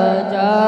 جا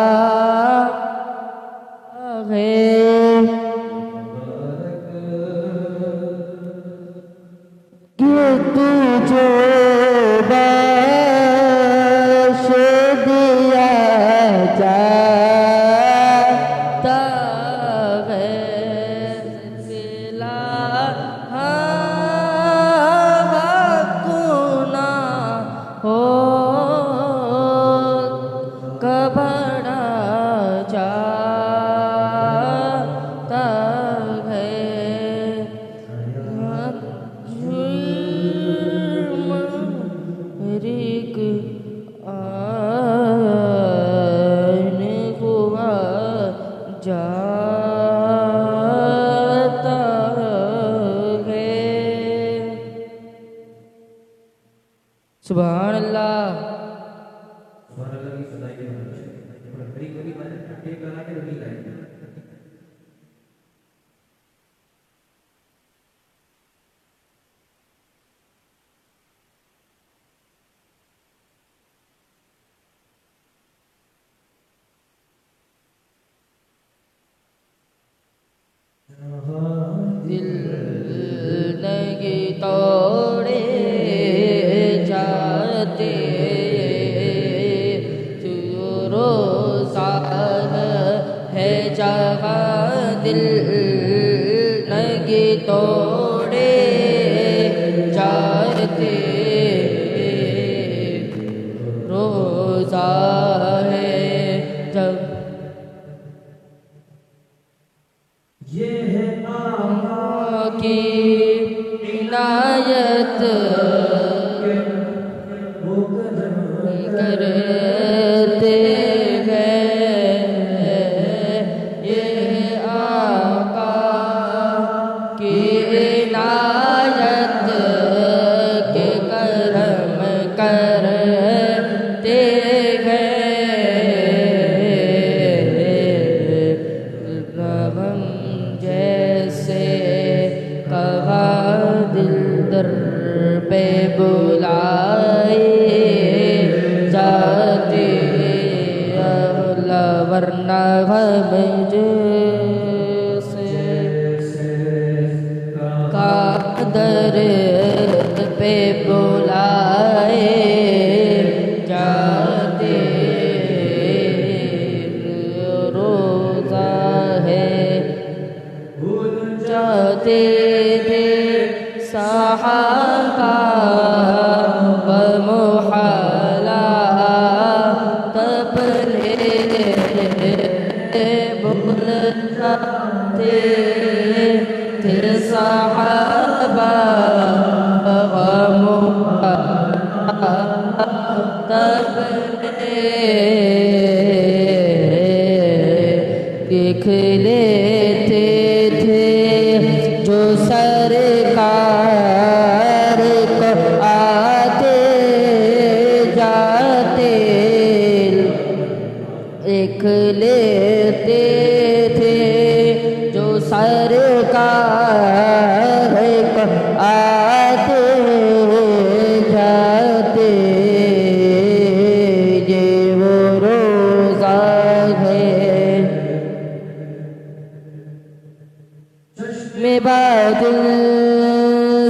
بادل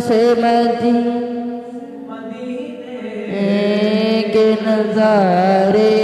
سے مدینے کے نظارے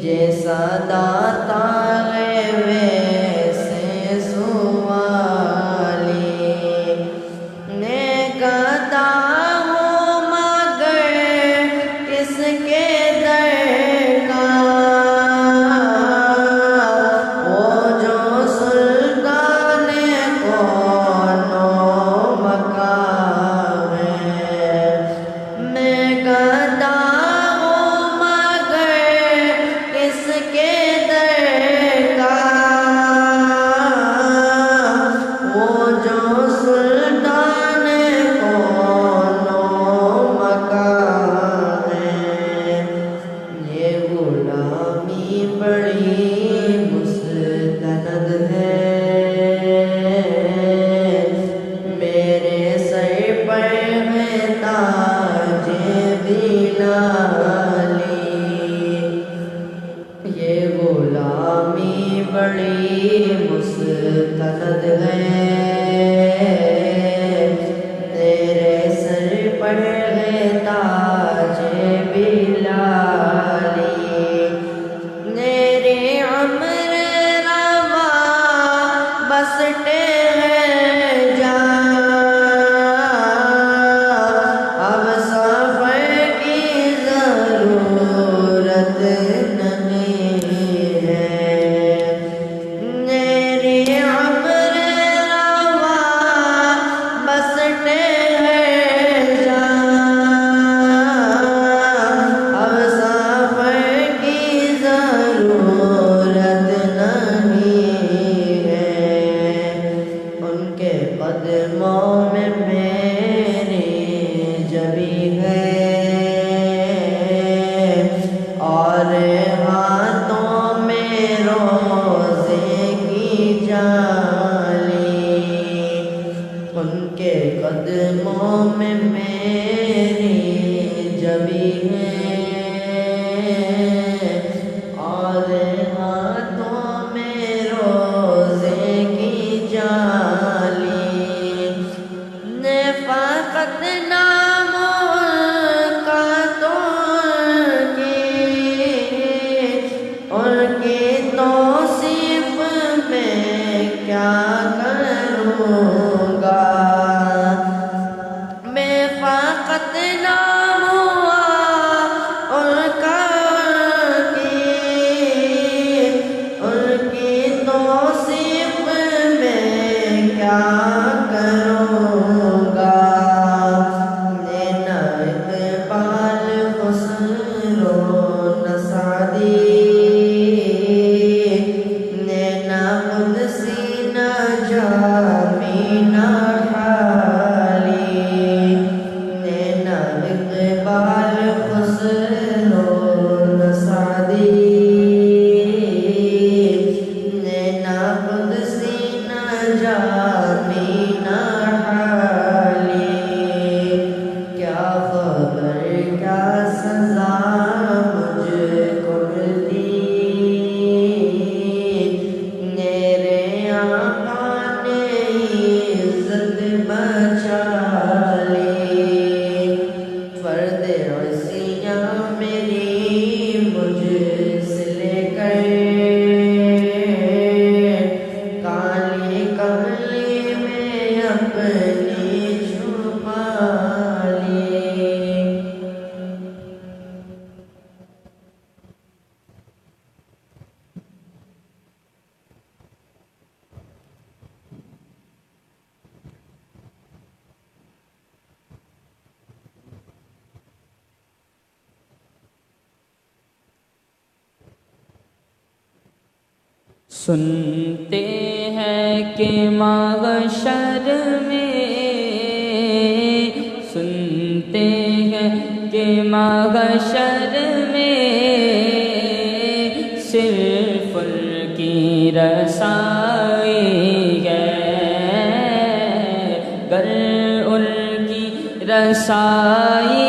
جیسا داتا سنتے ہیں کہ معاشر میں سنتے ہیں کہ معاشر میں صرف کی رسائی ہے۔ گر ان کی رسائی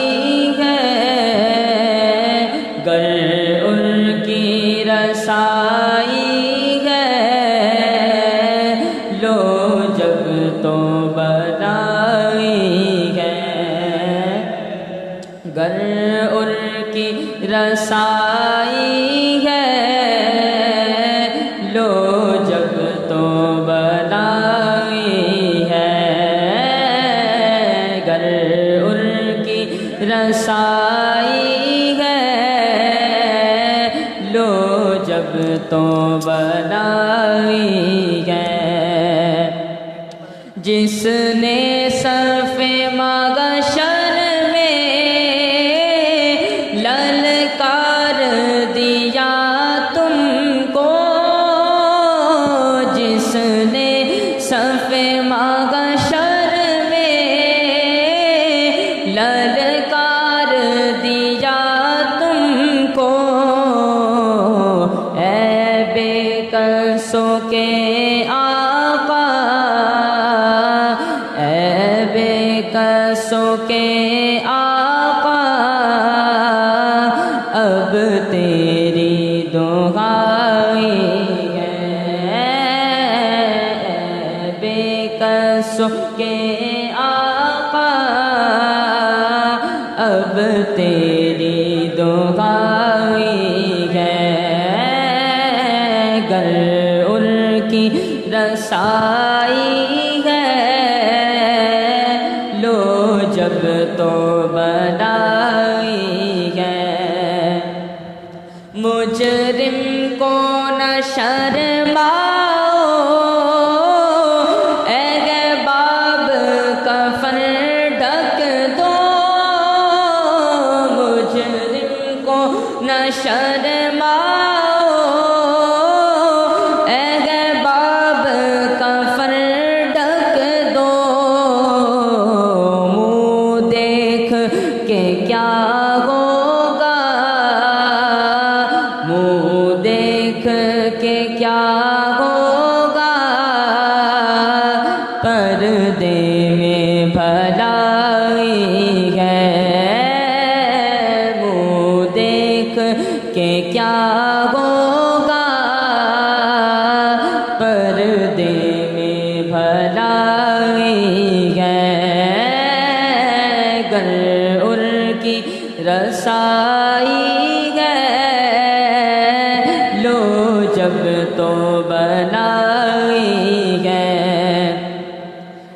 جب تو بنائی ہے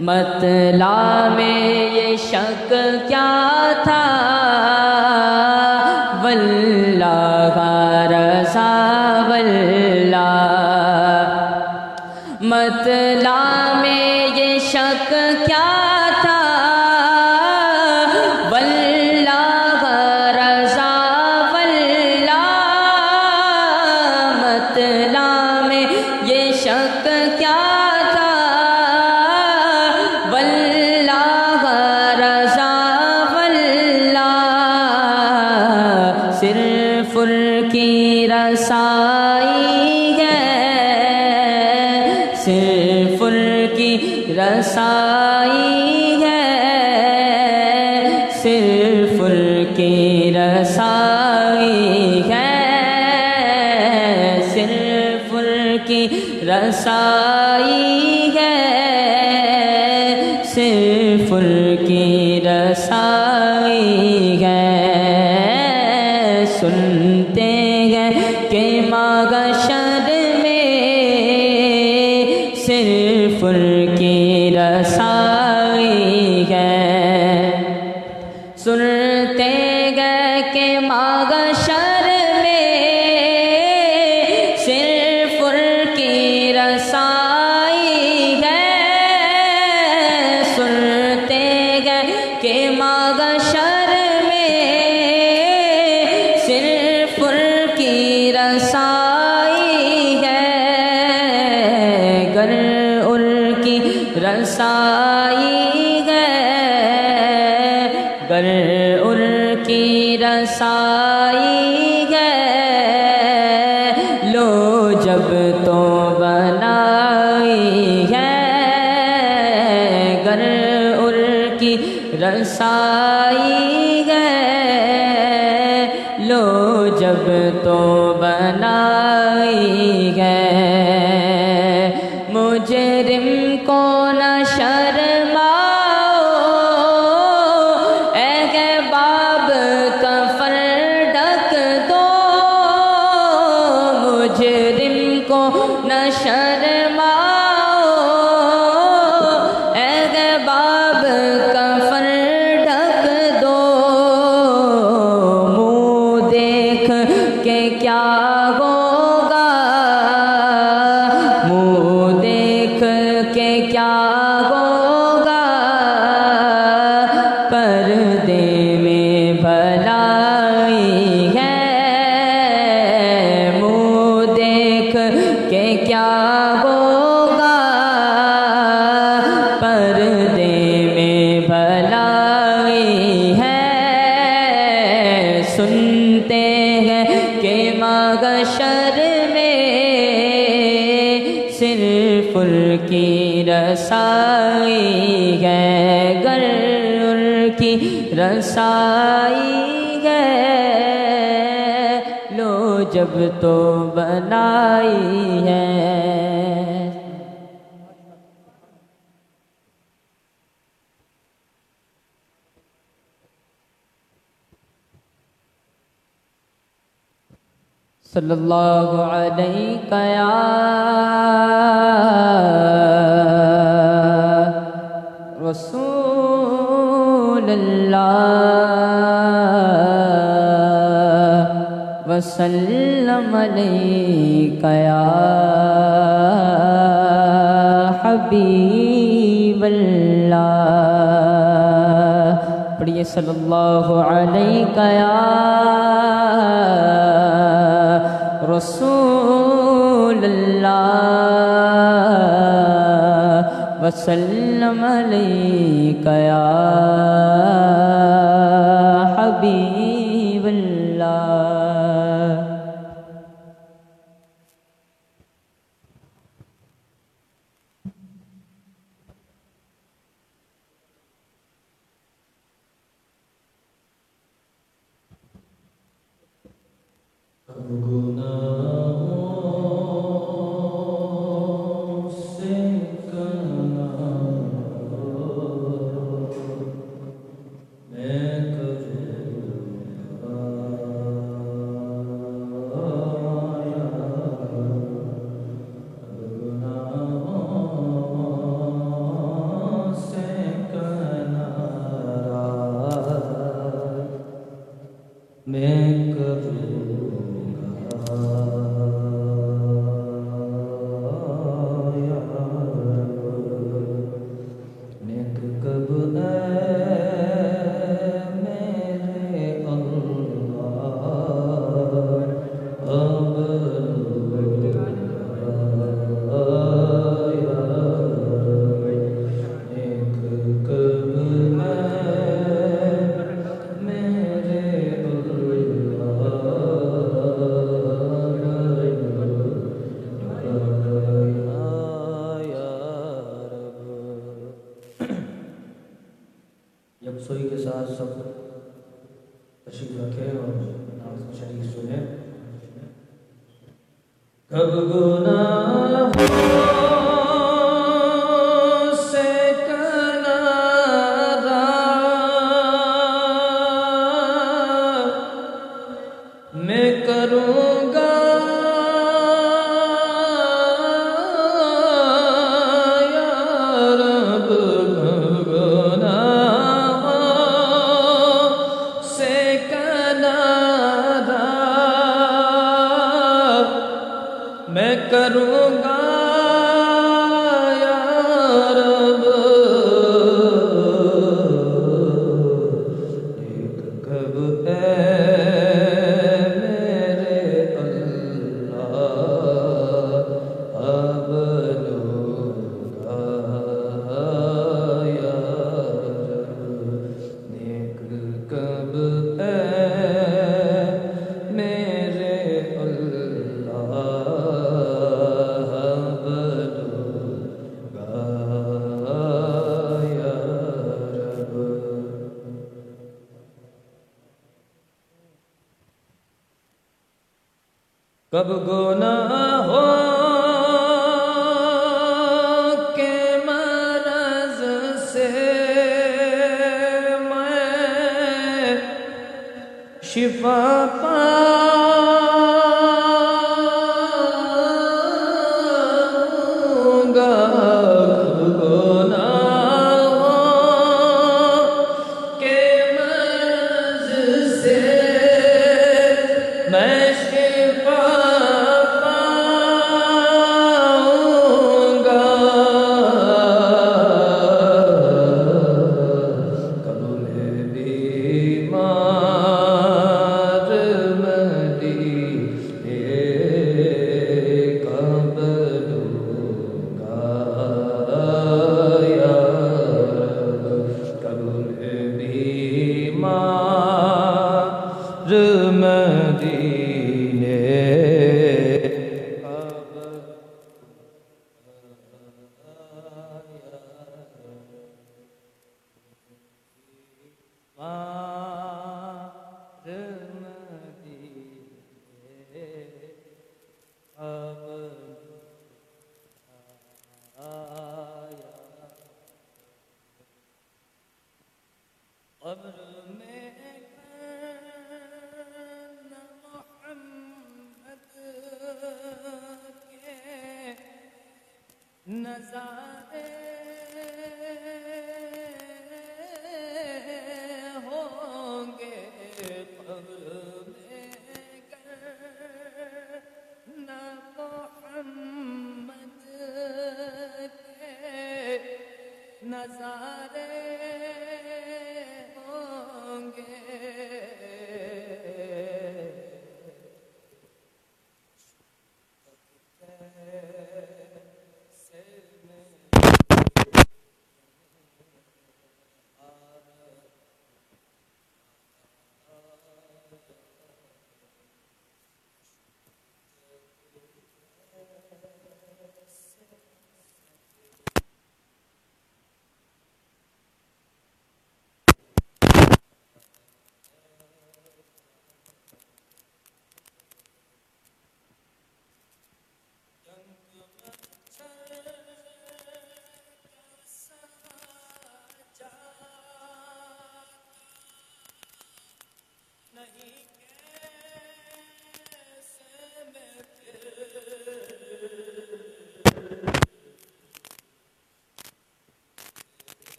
مطلع میں یہ شک کیا تھا؟ واللہ رضا واللہ۔ مطلع ساتھ۔ جب تو بنائی ہے۔ صلی اللہ علیہ یا رسول اللہ وسلم عملی قیا حبیب اللہ پڑھیے صلی اللہ علیہ قیا رسول اللہ. وسلم علیہ قیا حبیب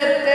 Até.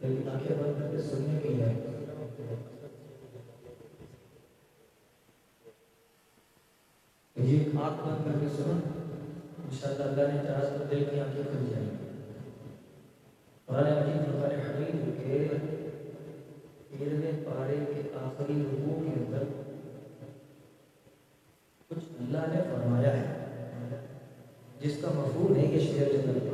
لیکن آنکھیں بند کر کے سننے کے لیے یہ آنکھ بند کر کے سنو ان شاء اللہ اللہ نے چاہا تو دل کی آنکھیں کھل جائیں۔ قرآن مجید قرآن حمید کے پارے کے آخری رکوع کے اندر۔ کچھ اللہ نے فرمایا ہے، جس کا مفہوم ہے کہ شعر جنت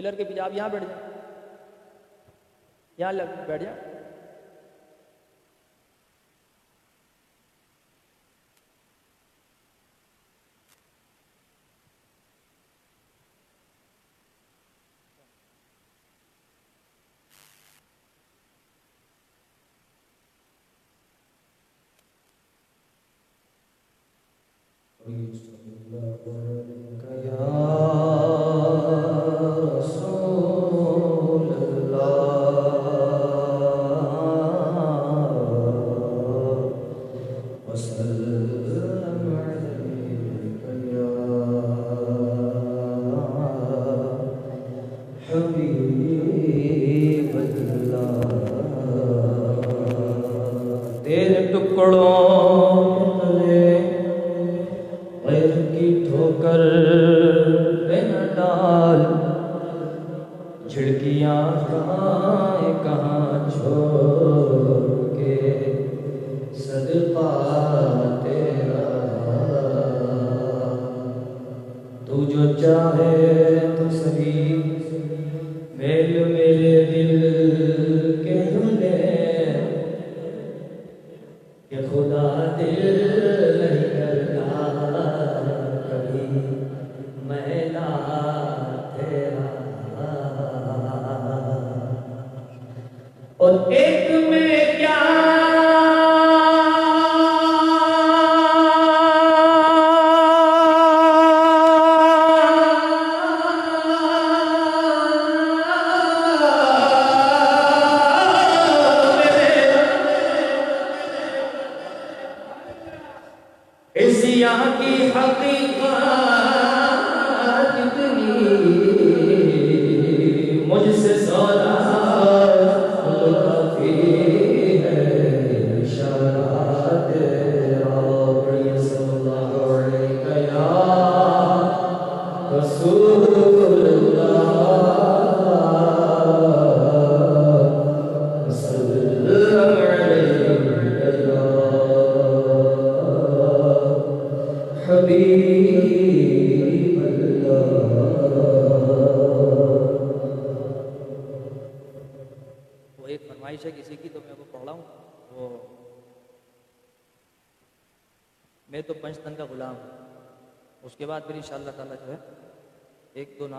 پلر کے پیچھے آپ یہاں بیٹھ جائیں۔ یہاں بیٹھ جائیں۔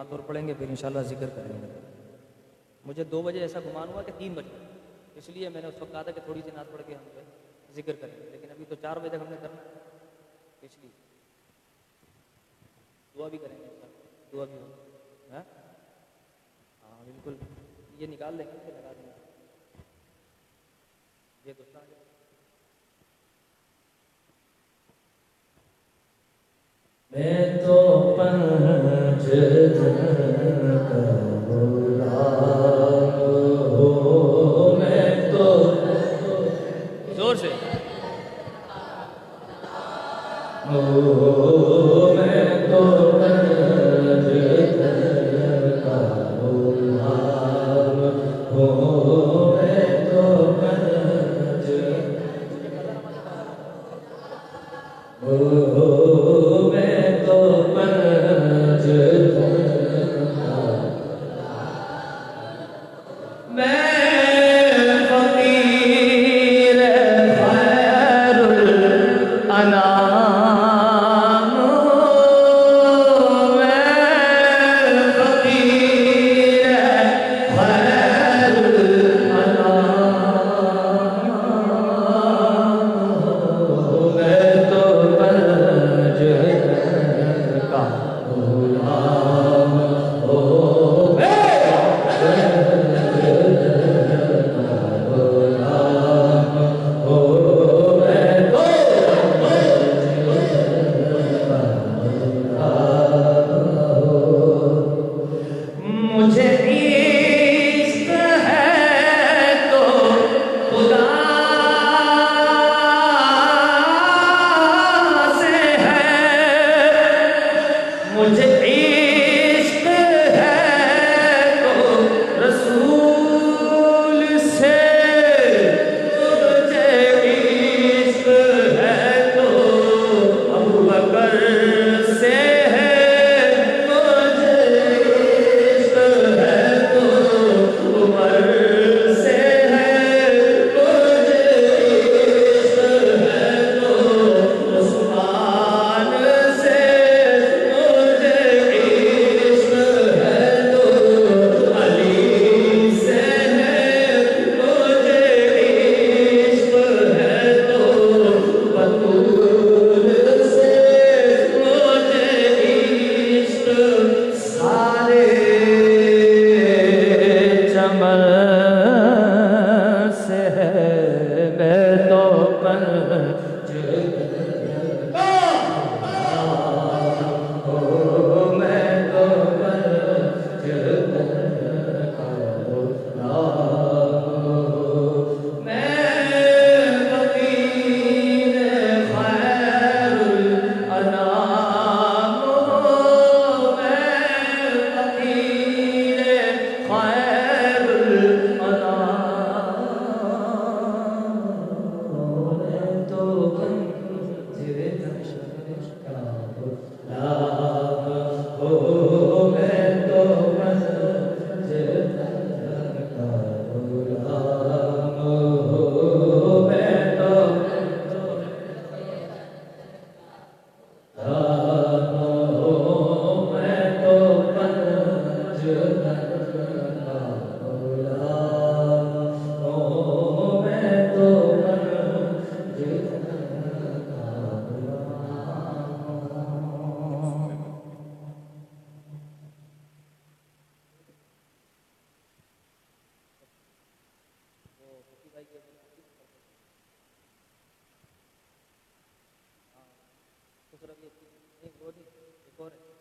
نعت اور پڑھیں گے، پھر انشاءاللہ ذکر کریں گے۔ مجھے دو بجے ایسا گمان ہوا کہ تین بجے۔ اس لیے میں نے اس وقت کہا تھا کہ تھوڑی سی نعت پڑھ کے ہم ذکر کریں۔ گے لیکن ابھی تو چار بجے تک ہم نے کرنا۔ اس لیے۔ دعا بھی کریں گے دعا بھی ہوگی ہاں؟, ہاں؟ بالکل۔ یہ نکال دیں گے، پھر لگا دیں گے۔ یہ دوسرا میں تو دل طرف یہ ایک وہ نہیں ایک اور ہے۔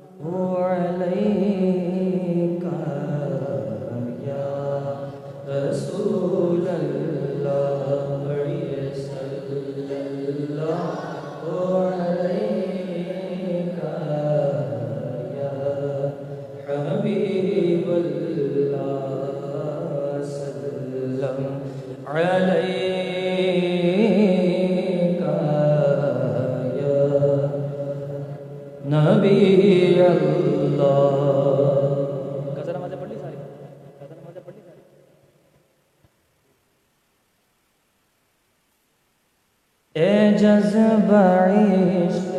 جذب عشق.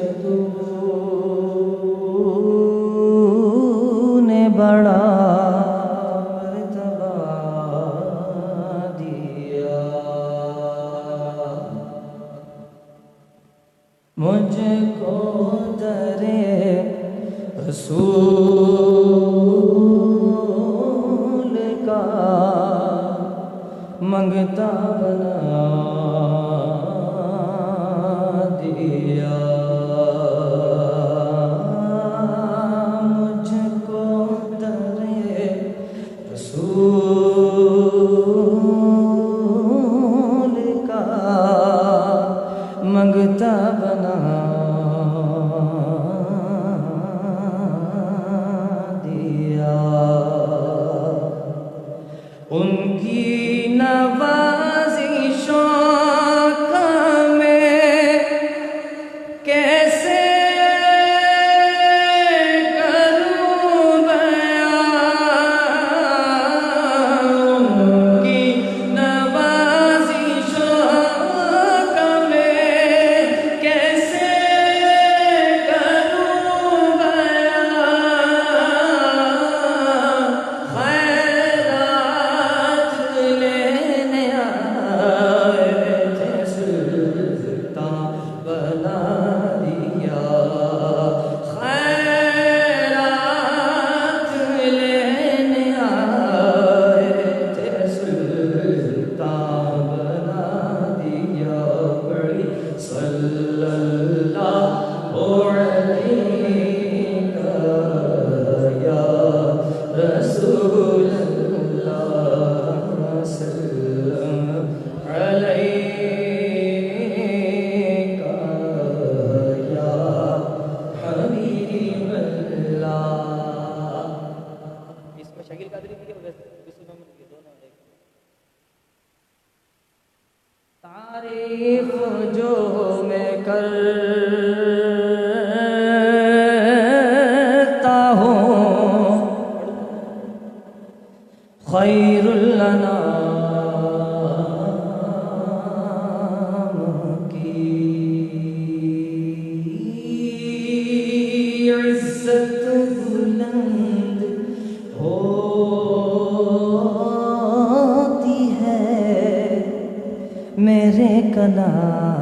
کلا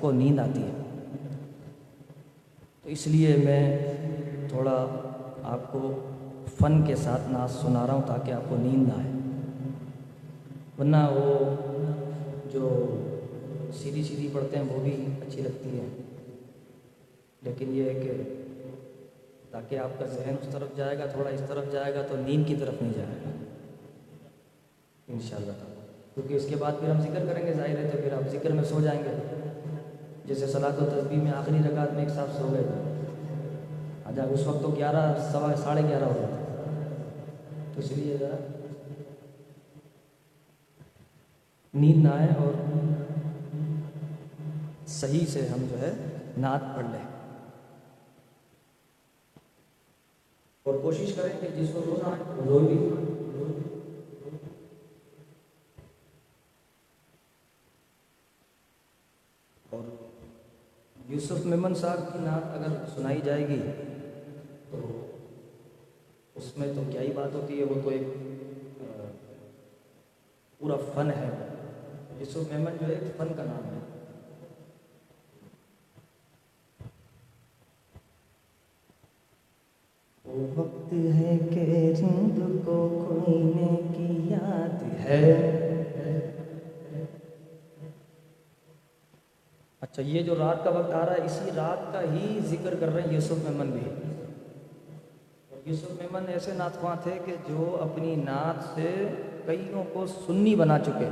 سب کو نیند آتی ہے۔ تو اس لیے میں تھوڑا آپ کو فن کے ساتھ نعت سنا رہا ہوں تاکہ آپ کو نیند نہ آئے۔ ورنہ وہ جو سیدھی سیدھی پڑھتے ہیں وہ بھی اچھی لگتی ہے لیکن یہ ہے کہ تاکہ آپ کا ذہن اس طرف جائے گا، تھوڑا اس طرف جائے گا تو نیند کی طرف نہیں جائے گا۔ ان شاء اللہ تعالیٰ۔ کیونکہ اس کے بعد پھر ہم ذکر کریں گے ظاہر ہے تو پھر آپ ذکر میں سو جائیں گے۔ جیسے صلاح و تصبیح میں آخری رکعت میں ایک ساتھ سو گئے تھے۔ اچھا اس وقت تو گیارہ، سوا ساڑھے گیارہ ہو گئے تھے۔ تو اس لیے ذرا نیند نہ آئے اور صحیح سے ہم جو ہے نعت پڑھ لیں۔ اور کوشش کریں کہ جس کو رونا ہے رو بھی۔ اور یوسف میمن صاحب کی نعت اگر سنائی جائے گی، تو اس میں تو کیا ہی بات ہوتی ہے، وہ تو ایک پورا فن ہے۔ یوسف میمن جو ہے، ایک فن کا نام ہے۔ وہ وقت ہے کہ رند کو کوئی نے کی یاد ہے۔ اچھا یہ جو رات کا وقت آ رہا ہے، اسی رات کا ہی ذکر کر رہے ہیں یوسف میمن بھی۔ اور یوسف میمن ایسے نعت خواں تھے کہ جو اپنی نعت سے کئیوں کو سنی بنا چکے۔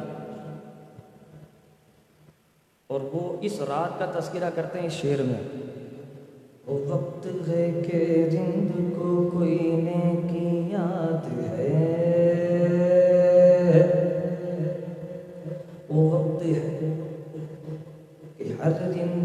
اور وہ اس رات کا تذکرہ کرتے ہیں اس شعر میں۔ وہ وقت ہے کہ رند کو کوئی نے کی یاد ہے کہ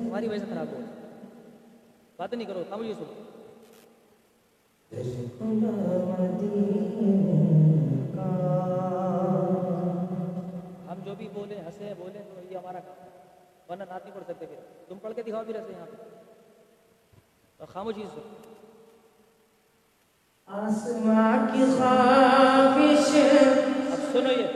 تمہاری وجہ سے خراب ہو بات نہیں کرو تب یہ سنو ورنہ رات نہیں پڑھ سکتے پھر۔ تم پڑھ کے دکھاؤ بھی رہتے یہاں پہ۔ خاموش خاموشی سے۔ آسمان کی خواہش۔ اب سنو یہ۔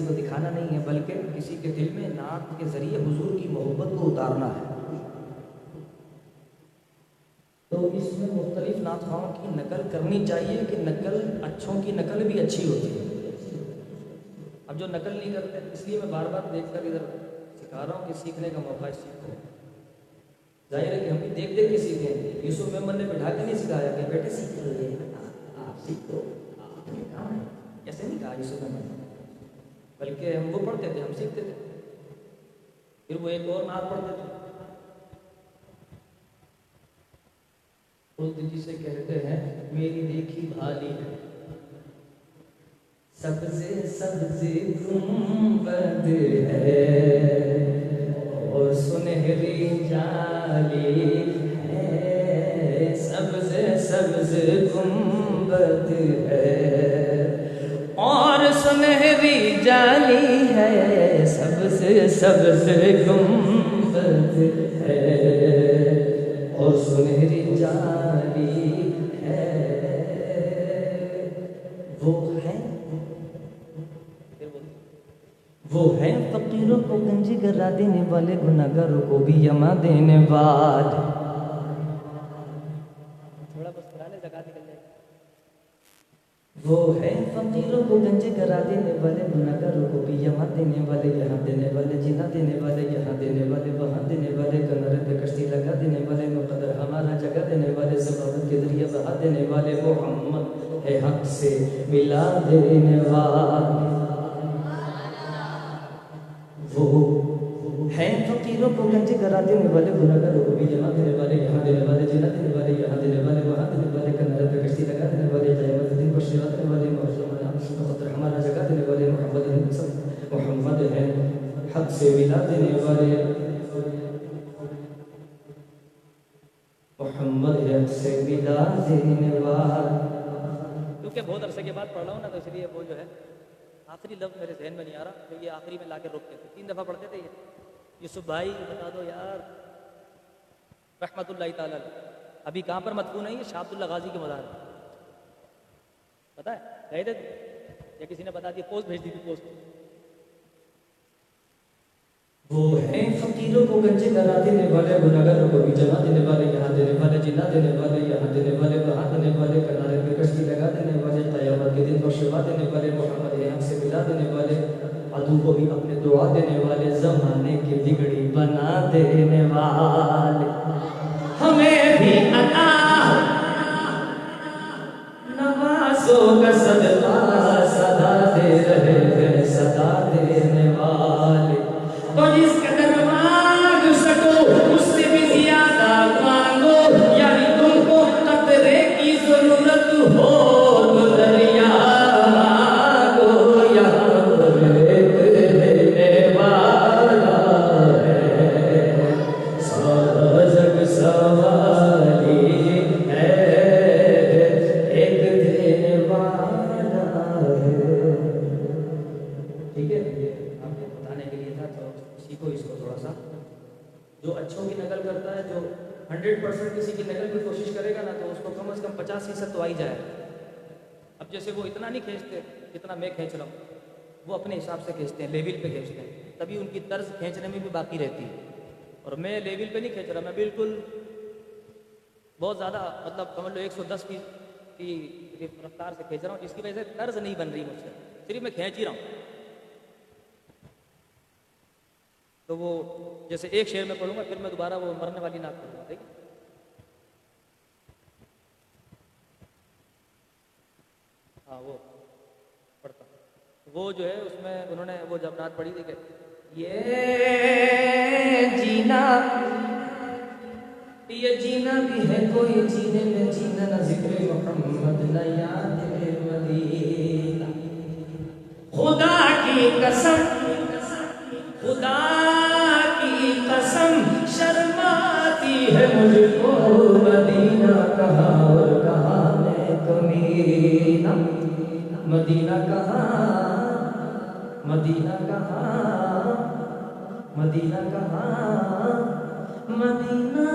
کسی کو دکھانا نہیں ہے، بلکہ کسی کے دل میں نعت کے ذریعے حضور کی محبت کو اتارنا ہے۔ تو اس میں مختلف نعت خواہوں کی نقل کرنی چاہیے کہ نقل اچھوں کی نقل بھی اچھی ہوتی ہے۔ اب جو نقل نہیں کرتے، اس لیے میں بار بار دیکھ کر ادھر سکھا رہا ہوں کہ سیکھنے کا موقع ہے، سیکھو۔ ظاہر ہے کہ ہم بھی دیکھ دیکھ کے سیکھیں۔ یوسف ممبر نے بٹھا کے نہیں سکھایا کہ بیٹے سیکھ لو آپ سیکھو۔ آپ کے نہیں کہا یوسف ممبر نے۔ بلکہ ہم وہ پڑھتے تھے ہم سیکھتے تھے پھر وہ ایک اور نعت پڑھتے تھے خود جسے کہتے ہیں میری دیکھی بھالی ہے سبز سبز گنبد ہے اور سنہری جالی ہے سبز سبز گنبد ہے سب سے گنبد ہے اور سنہری جالی ہے۔ وہ ہے وہ ہے فقیروں کو گنجی کرا دینے والے گناگاروں کو بھی یما دینے والے تھوڑا بس پرانے جگہ نکل جائے وہ ہے فقیروں کو گنجے کرا دینے والے گناگاروں کو بھی یما دینے والے یہاں دینے والے جنا دینے والے یہاں دینے والے وہاں دینے والے کنارے پہ کشتی لگا دینے والے مقدر ہمارا جگہ دینے والے سبابت کے ذریعے بہا دینے والے محمد ہے حق سے ملا دینے والے وہ ہے فقیروں کو گنجے کرا دینے والے گناہگاروں کو بھی جمع دینے والے یہاں دینے والے جنا دینے والے دینے سے ملا دینے والے محمد ہے سے ملا دینے والے۔ کیونکہ بہت عرصے کے بعد پڑھ رہا ہوں نا، تو اس لیے وہ جو ہے آخری لفظ میرے ذہن میں نہیں آ رہا، تو یہ آخری میں لا کے روکتے تھے تین دفعہ پڑھتے تھے یہ۔ یوسف بھائی، بتا دو یار۔ رحمت اللہ تعالی علیہ۔ ابھی کہاں پر مدفون ہے یہ؟ شاہ عبد اللہ غازی کے مدار پتا ہے؟ گئے تھے؟ یا کسی نے بتا دیا؟ پوسٹ بھیج دی تھی پوسٹ۔ وہ ہیں فقیروں کو گنجے کرا دینے والے گناہگاروں کو بھی جمع دینے والے یہاں دینے والے جنا دینے والے یہاں دینے والے وہاں دینے والے کنارے پہ کشتی لگا دینے والے قیامت کے دن کو شفا دینے والے محمد ہم سے ملا دینے والے عدو کو بھی اپنے دعا دینے والے زمانے کی بگڑی بنا دینے والے ہمیں بھی عطا نوازوں کا صدقہ جو اچھوں کی نقل کرتا ہے، جو ہنڈریڈ پرسینٹ کسی کی نقل کی کوشش کرے گا نا، تو اس کو کم از کم پچاس فیصد تو آ ہی جائے۔ اب جیسے وہ اتنا نہیں کھینچتے جتنا میں کھینچ رہا ہوں۔ وہ اپنے حساب سے کھینچتے ہیں، لیول پہ کھینچتے ہیں۔ تبھی ان کی طرز کھینچنے میں بھی باقی رہتی ہے۔ اور میں لیول پہ نہیں کھینچ رہا، میں بالکل بہت زیادہ مطلب سمجھ لو، ایک سو دس کی کی رفتار سے کھینچ رہا ہوں، جس کی وجہ سے طرز نہیں بن رہی مجھ سے۔ صرف میں کھینچ ہی رہا ہوں۔ تو وہ جیسے ایک شعر میں پڑھوں گا، پھر میں دوبارہ وہ مرنے والی نعت پڑھوں گا، ٹھیک ہاں وہ پڑھتا وہ جو ہے، اس میں انہوں نے وہ جب نعت پڑھی تھی کہ یہ جینا یہ جینا بھی ہے، کوئی جینے میں جینا نہ۔ ذکر محمد نہ یاد مدینہ خدا کی قسم خدا کی قسم شرماتی ہے مجھ کو مدینہ کہاں اور کہاں میں کمینہ؟ مدینہ کہاں؟ مدینہ کہاں؟ مدینہ کہاں؟ مدینہ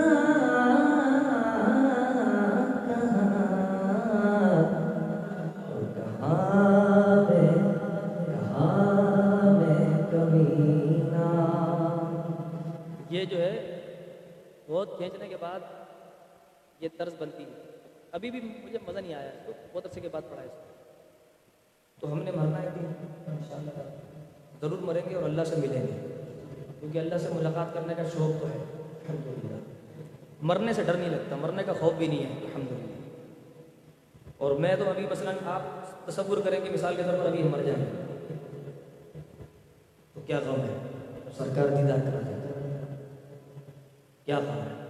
یہ جو ہے، بہت کھینچنے کے بعد یہ طرز بنتی ہے۔ ابھی بھی مجھے مزہ نہیں آیا اس کو بہت عرصے کے بعد پڑھا ہے اس کو۔ تو ہم نے مرنا ہے کہ ضرور مریں گے اور اللہ سے ملیں گے۔ کیونکہ اللہ سے ملاقات کرنے کا شوق تو ہے۔ الحمدللہ۔ مرنے سے ڈر نہیں لگتا، مرنے کا خوف بھی نہیں ہے۔ الحمدللہ۔ اور میں تو ابھی مثلا آپ تصور کریں کہ مثال کے طور پر ابھی ہم مر جائیں۔ تو کیا غم ہے؟ سرکار دیدار کرا دیتا ہے۔ کیا غم ہے؟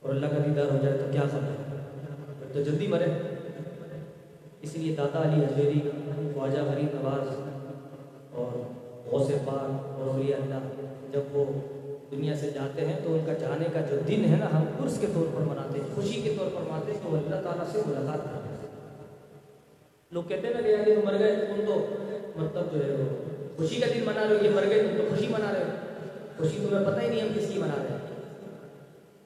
اور اللہ کا دیدار ہو جائے تو کیا غم ہے؟ پھر تو جلدی مرے۔ اس لیے داتا علی حجویری خواجہ غریب نواز اور غوث پاک اور اولیاء اللہ، جب وہ دنیا سے جاتے ہیں تو ان کا جانے کا جو دن ہے نا، ہم عرس کے طور پر مناتے ہیں، خوشی کے طور پر مناتے ہیں تو اللہ تعالیٰ سے ملاقات کرتے ہیں۔ لوگ کہتے ہیں نا کہ یار یہ تو مر گئے، تم تو مطلب جو ہے وہ خوشی کا دن منا رہے ہو، یہ مر گئے، تم تو خوشی منا رہے ہو۔ خوشی تمہیں پتہ ہی نہیں ہم کس کی منا رہے ہیں۔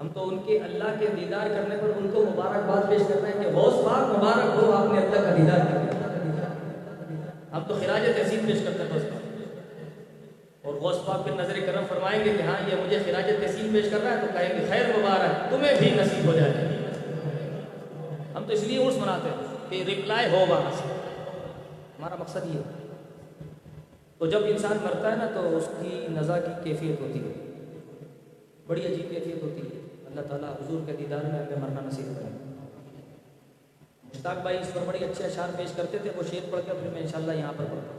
ہم تو ان کے اللہ کے دیدار کرنے پر ان کو مبارکباد پیش کرنا ہے کہ غوث پاک مبارک ہو، آپ نے اللہ کا دیدار کر ہم تو خراج تحسین پیش کرتے ہیں غوث پاک۔ اور غوث پاک پھر نظر کرم فرمائیں گے کہ ہاں یہ مجھے خراج تحسین پیش کر رہا ہے تو کہیں گے خیر مبارک، تمہیں بھی نصیب ہو جائے۔ ہم تو اس لیے عرس مناتے ہیں کہ ریپلائی ہو وہاں سے۔ ہمارا مقصد یہ ہے۔ تو جب انسان مرتا ہے نا تو اس کی نزا کی کیفیت ہوتی ہے۔ بڑی عجیب کیفیت ہوتی ہے۔ اللہ تعالیٰ حضور کے دیدار میں ہمیں مرنا نصیب کرے۔ مشتاق بھائی اس پر بڑی اچھے اشعار پیش کرتے تھے، وہ شعر پڑھ کے پھر میں انشاءاللہ یہاں پر پڑھتا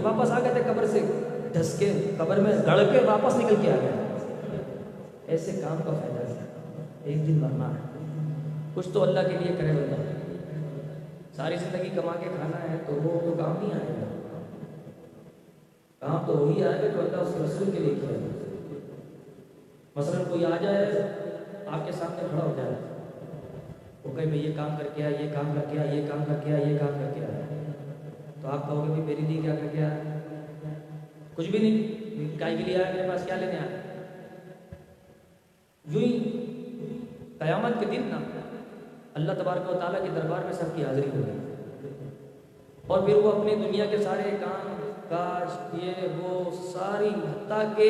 پھر واپس آ گئے تھے قبر سے ڈھس کے قبر میں گڑ کے واپس نکل کے آ گئے۔ ایسے کام کا فائدہ ہے۔ ایک دن مرنا ہے۔ کچھ تو اللہ کے لیے کرے بندہ۔ ساری زندگی کما کے کھانا ہے تو وہ تو کام نہیں آئے گا۔ کام تو وہی آئے گا جو اللہ اس رسول کے لیے کیا مثلاً کوئی آ جائے، آپ کے سامنے کھڑا ہو جائے۔ وہ کہیں میں یہ کام کر کے آیا، یہ کام کر کے آیا، یہ کام کر کے آیا، یہ کام کر کے آیا۔ تو آپ کہو گے بھی میرے لیے کیا کر کے آیا کچھ بھی نہیں. گائے کے لیے آیا میرے پاس کیا لینے آیا یوں ہی قیامت کے دن نا، اللہ تبارک و تعالیٰ کے دربار میں سب کی حاضری ہوگی اور پھر وہ اپنے دنیا کے سارے کام، کاج، یہ، وہ، ساری، حتیٰ کہ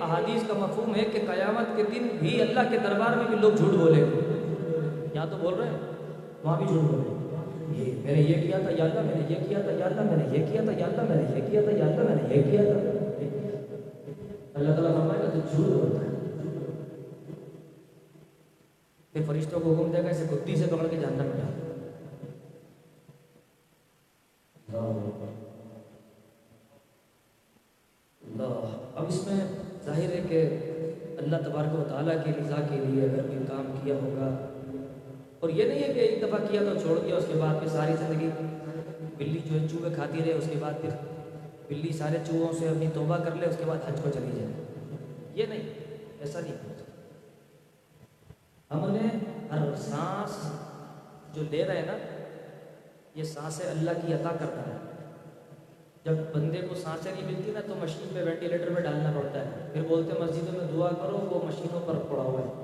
احادیث کا مفہوم ہے کہ قیامت کے دن بھی اللہ کے دربار میں بھی لوگ جھوٹ بولے یہاں تو بول رہے ہیں، وہاں بھی جھوٹ بول رہے ہیں یہ میں نے یہ کیا تھا، یا اللہ میں نے یہ کیا تھا، یا اللہ میں نے یہ کیا تھا، یا اللہ میں نے یہ کیا تھا، یا اللہ میں نے یہ کیا تھا۔ اللہ تعالیٰ فرمائے گا تو جھوٹ بولتا ہے۔ پھر فرشتوں کو حکم دے گا، اسے گدی سے پکڑ کے جاننا میں ڈال۔ اب اس میں ظاہر ہے کہ اللہ تبارک و تعالیٰ کی رضا کے لیے اگر کوئی کام کیا ہوگا اور یہ نہیں ہے کہ ایک دفعہ کیا تو چھوڑ دیا، اس کے بعد پھر ساری زندگی بلی جو ہے چوہے کھاتی رہے، اس کے بعد پھر بلی سارے چوہوں سے اپنی توبہ کر لے، اس کے بعد حج کو چلی جائے۔ یہ نہیں، ایسا نہیں ہم نے ہر سانس جو لے رہے ہیں نا، یہ سانسیں اللہ کی عطا کرتا ہے۔ جب بندے کو سانسیں نہیں ملتی نا، تو مشین پہ وینٹیلیٹر میں ڈالنا پڑتا ہے۔ پھر بولتے مسجدوں میں دعا کرو، وہ مشینوں پر پڑا ہوا ہے۔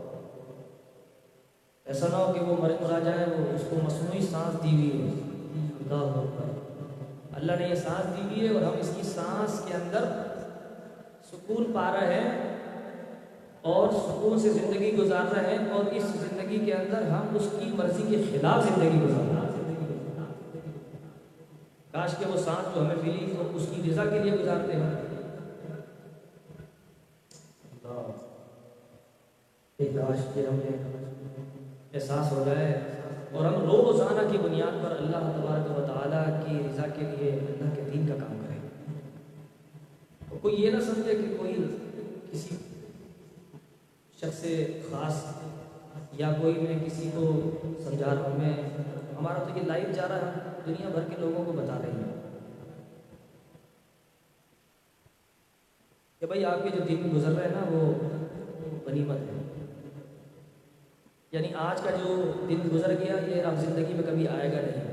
ایسا نہ ہو کہ وہ مر مرا جائے، وہ اس کو مصنوعی سانس دی ہوئی ہے اللہ اللہ نے یہ سانس دی ہوئی ہے اور ہم اس کی سانس کے اندر سکون پا رہے ہیں اور سکون سے زندگی گزار رہے ہیں اور اس زندگی کے اندر ہم اس کی مرضی کے خلاف زندگی گزار رہے ہیں۔ کاش کہ وہ سانس جو ہمیں ملی تو اس کی رضا کے لیے گزارتے ہیں کاش کہ ہمیں احساس ہو جائے اور ہم روزانہ کی بنیاد پر اللہ تبارک و تعالیٰ کی رضا کے لیے اللہ کے دین کا کام کریں۔ اور کوئی یہ نہ سمجھے کہ کوئی کسی شخص خاص یا کوئی میں کسی کو سمجھا رہا ہوں، میں ہمارا تو یہ لائف جا رہا ہے، دنیا بھر کے لوگوں کو بتا رہی ہیں کہ بھائی آپ کے جو دن گزر رہے ہیں نا، وہ غنیمت ہے۔ یعنی آج کا جو دن گزر گیا، یہ اب زندگی میں کبھی آئے گا نہیں۔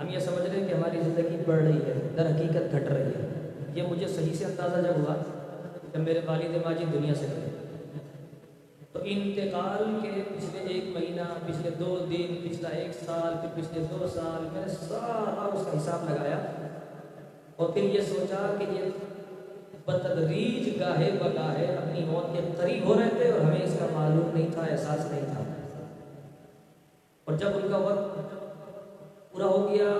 ہم یہ سمجھ رہے ہیں کہ ہماری زندگی بڑھ رہی ہے، در حقیقت گھٹ رہی ہے۔ یہ مجھے صحیح سے اندازہ جب ہوا جب میرے والد ماجد دنیا سے گئے۔ تو انتقال کے پچھلے ایک مہینہ، پچھلے دو دن، پچھلا ایک سال، پھر پچھلے دو سال میں نے سارا اس کا حساب لگایا اور پھر یہ سوچا کہ یہ بتدریج گاہے بگاہے اپنی موت کے قریب ہو رہے تھے اور ہمیں اس کا معلوم نہیں تھا، احساس نہیں تھا۔ اور جب ان کا وقت پورا ہو گیا،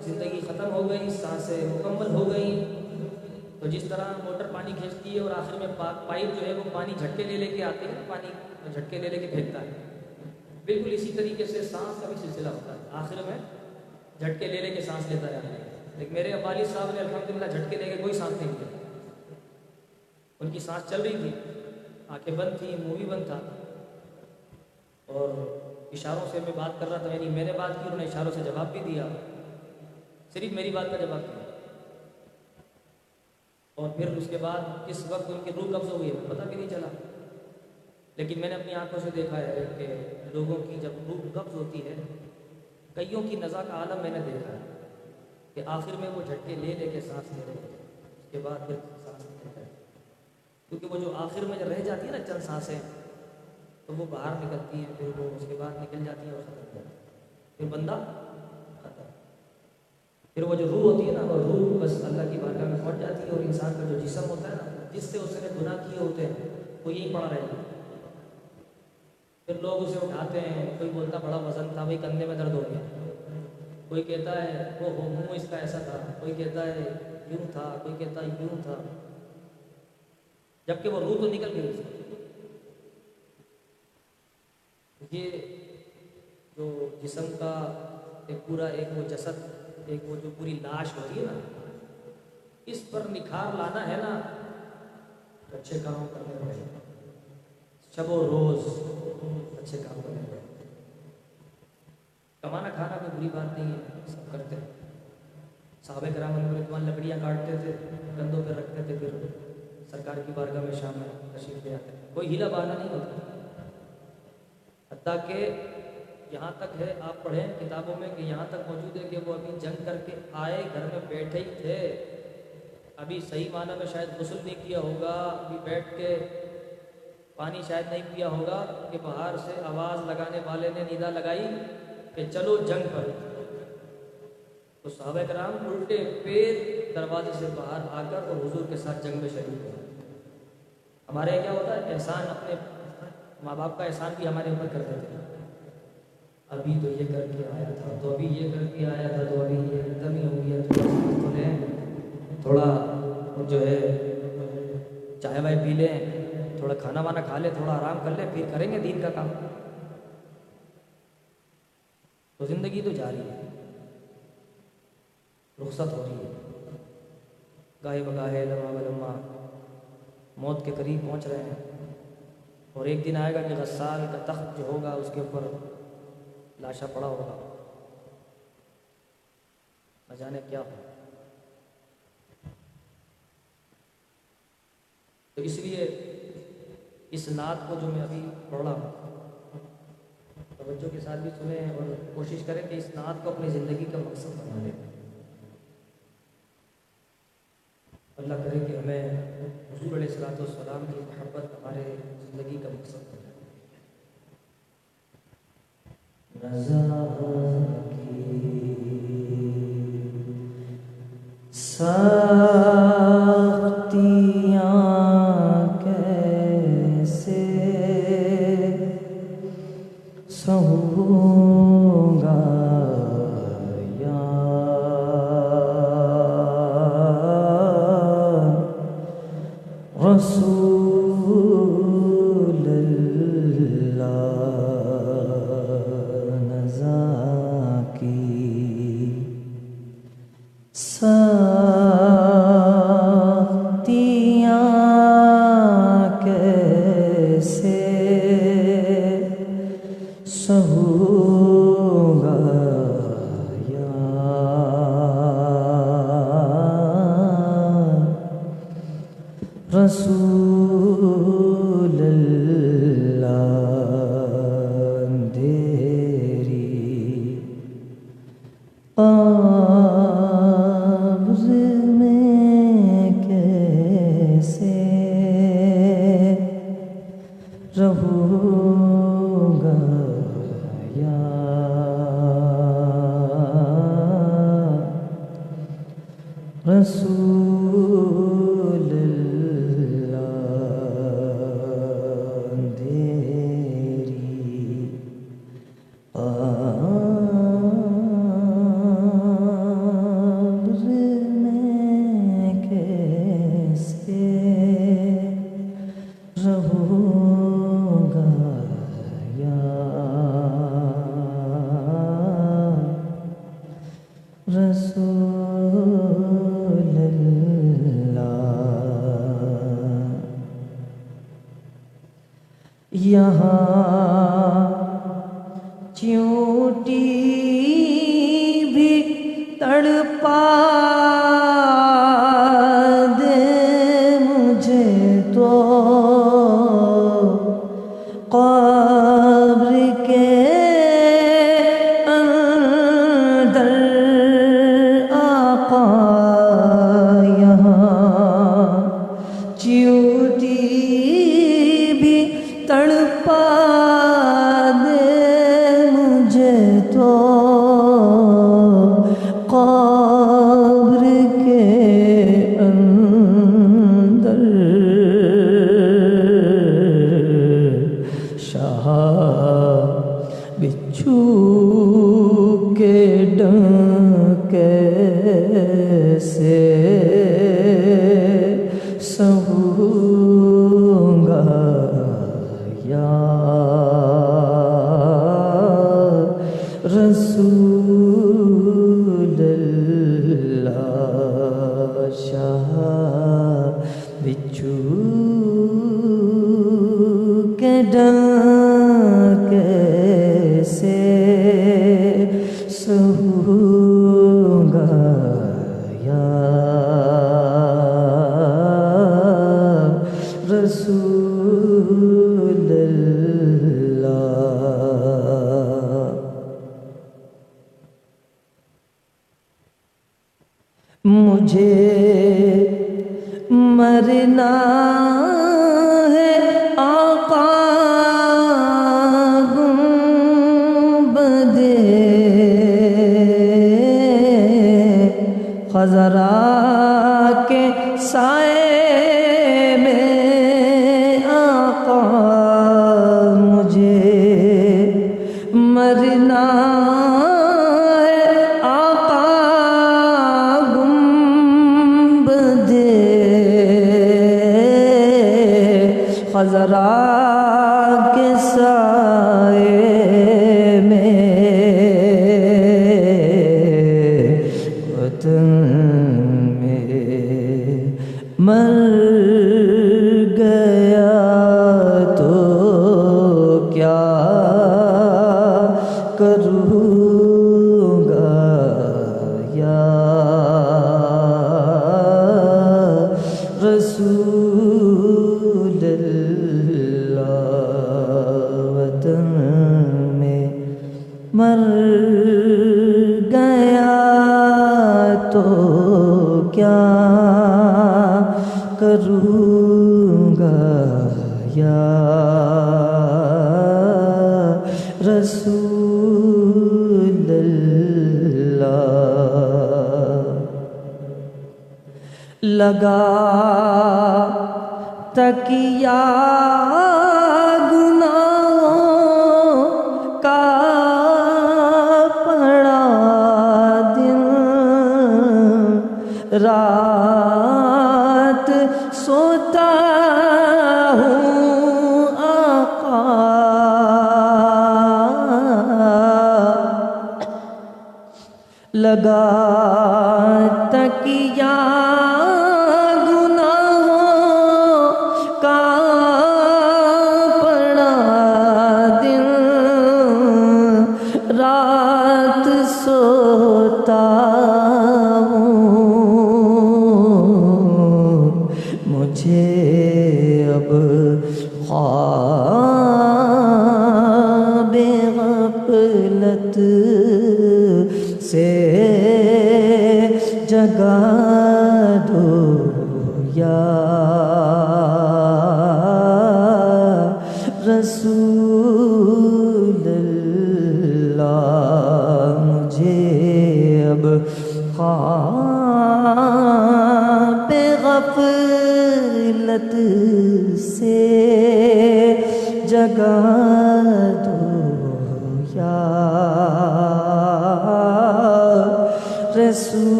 زندگی ختم ہو گئی، سانسیں مکمل ہو گئیں۔ تو جس طرح موٹر پانی کھینچتی ہے اور آخر میں پائپ جو ہے وہ پانی جھٹکے لے لے کے آتے ہیں، پانی جھٹکے لے لے کے پھینکتا ہے۔ بالکل اسی طریقے سے سانس کا بھی سلسلہ ہوتا ہے۔ آخر میں جھٹکے لے لے کے سانس لیتا ہے۔ لیکن میرے والد صاحب نے الحمدللہ جھٹکے لے کے کوئی سانس نہیں لیا۔ ان کی سانس چل رہی تھی۔ آنکھیں بند تھیں، منہ بھی بند تھا۔ اور اشاروں سے میں بات کر رہا تھا یعنی میں نے بات کی انہوں نے اشاروں سے جواب بھی دیا۔ صرف میری بات کا جواب دیا۔ اور پھر اس کے بعد کس وقت ان کی روح قبض ہو گئی ہے پتہ بھی نہیں چلا۔ لیکن میں نے اپنی آنکھوں سے دیکھا ہے کہ لوگوں کی جب روح قبض ہوتی ہے، کئیوں کی نزا کا عالم میں نے دیکھا ہے کہ آخر میں وہ جھٹکے لے لے کے سانس لے رہے ہیں اس کے بعد پھر سانس لیتا ہے۔ کیونکہ وہ جو آخر میں جو رہ جاتی ہے نا، چند سانسیں تو وہ باہر نکلتی ہیں، پھر وہ اس کے بعد نکل جاتی ہیں اور ختم ہو جاتی ہے پھر بندہ ختم۔ پھر وہ جو روح ہوتی ہے نا، وہ روح بس اللہ کی بارگاہ میں پہنچ جاتی ہے اور انسان کا جو جسم ہوتا ہے نا، جس سے اس نے گناہ کیے ہوتے ہیں، وہ یہیں پڑا رہے گا۔ پھر لوگ اسے اٹھاتے ہیں، کوئی بولتا بڑا وزن تھا، بھائی کندھے میں درد ہو گیا۔ کوئی کہتا ہے، وہ ہو منہ اس کا ایسا تھا۔ کوئی کہتا ہے، یوں تھا۔ کوئی کہتا ہے، یوں تھا۔ جبکہ وہ روح تو نکل گئی اس کی یہ جو جسم کا ایک پورا ایک وہ جسد، ایک وہ جو پوری لاش ہوتی ہے نا، اس پر نکھار لانا ہے نا تو اچھے کام کرنے پڑے شب و روز اچھے کام کرنے پڑے کمانا کھانا کوئی بری بات نہیں ہے، سب کرتے ہیں۔ صحابہ کرام رضوان لکڑیاں کاٹتے تھے، کندھوں پہ رکھتے تھے، پھر سرکار کی بارگاہ میں شام میں تشریف لے آتے کوئی ہیلا بہانا نہیں ہوتا۔ حتیٰ کہ یہاں تک ہے، آپ پڑھیں کتابوں میں کہ یہاں تک موجود ہے کہ وہ ابھی جنگ کر کے آئے، گھر میں بیٹھے ہی تھے۔ ابھی صحیح معنی میں شاید غسل نہیں کیا ہوگا، ابھی بیٹھ کے پانی شاید نہیں پیا ہوگا کہ باہر سے آواز لگانے والے نے نیدا لگائی کہ چلو جنگ پر تو صحابہ کرام الٹے پیر دروازے سے باہر آ کر اور حضور کے ساتھ جنگ میں شریک ہوئے۔ ہمارے یہاں کیا ہوتا ہے؟ احسان اپنے ماں باپ کا احسان بھی ہمارے اوپر کر دیتے ہیں ابھی تو یہ کر کے آیا تھا، تو ابھی یہ کر کے آیا تھا، تو ابھی یہ دم ہی ہو گیا تھوڑا تو تھوڑا جو ہے، چائے وائے پی لیں، تھوڑا کھانا وانا کھا لیں، تھوڑا آرام کر لیں، پھر کریں گے دین کا کام۔ تو زندگی تو جاری ہے، رخصت ہو رہی ہے۔ گاہے بگاہے، لمحہ بلما موت کے قریب پہنچ رہے ہیں۔ اور ایک دن آئے گا کہ غسال کا تخت جو ہوگا اس کے اوپر لاشا پڑا ہوگا۔ نہ جانے کیا ہو تو اس لیے اس نعت کو جو میں ابھی پڑھ رہا ہوں، توجہ کے ساتھ بھی سنیں اور کوشش کریں کہ اس نعت کو اپنی زندگی کا مقصد بنا لیں اللہ کرے کہ ہمیں حضور علیہ السلاۃ والسلام کی محبت ہمارے زندگی کا مقصد بنے۔ سختیاں ہاں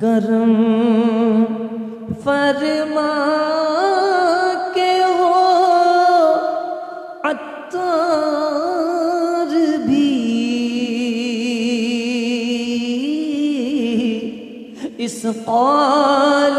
کرم فرما کے ہو عطار بھی۔ اس قول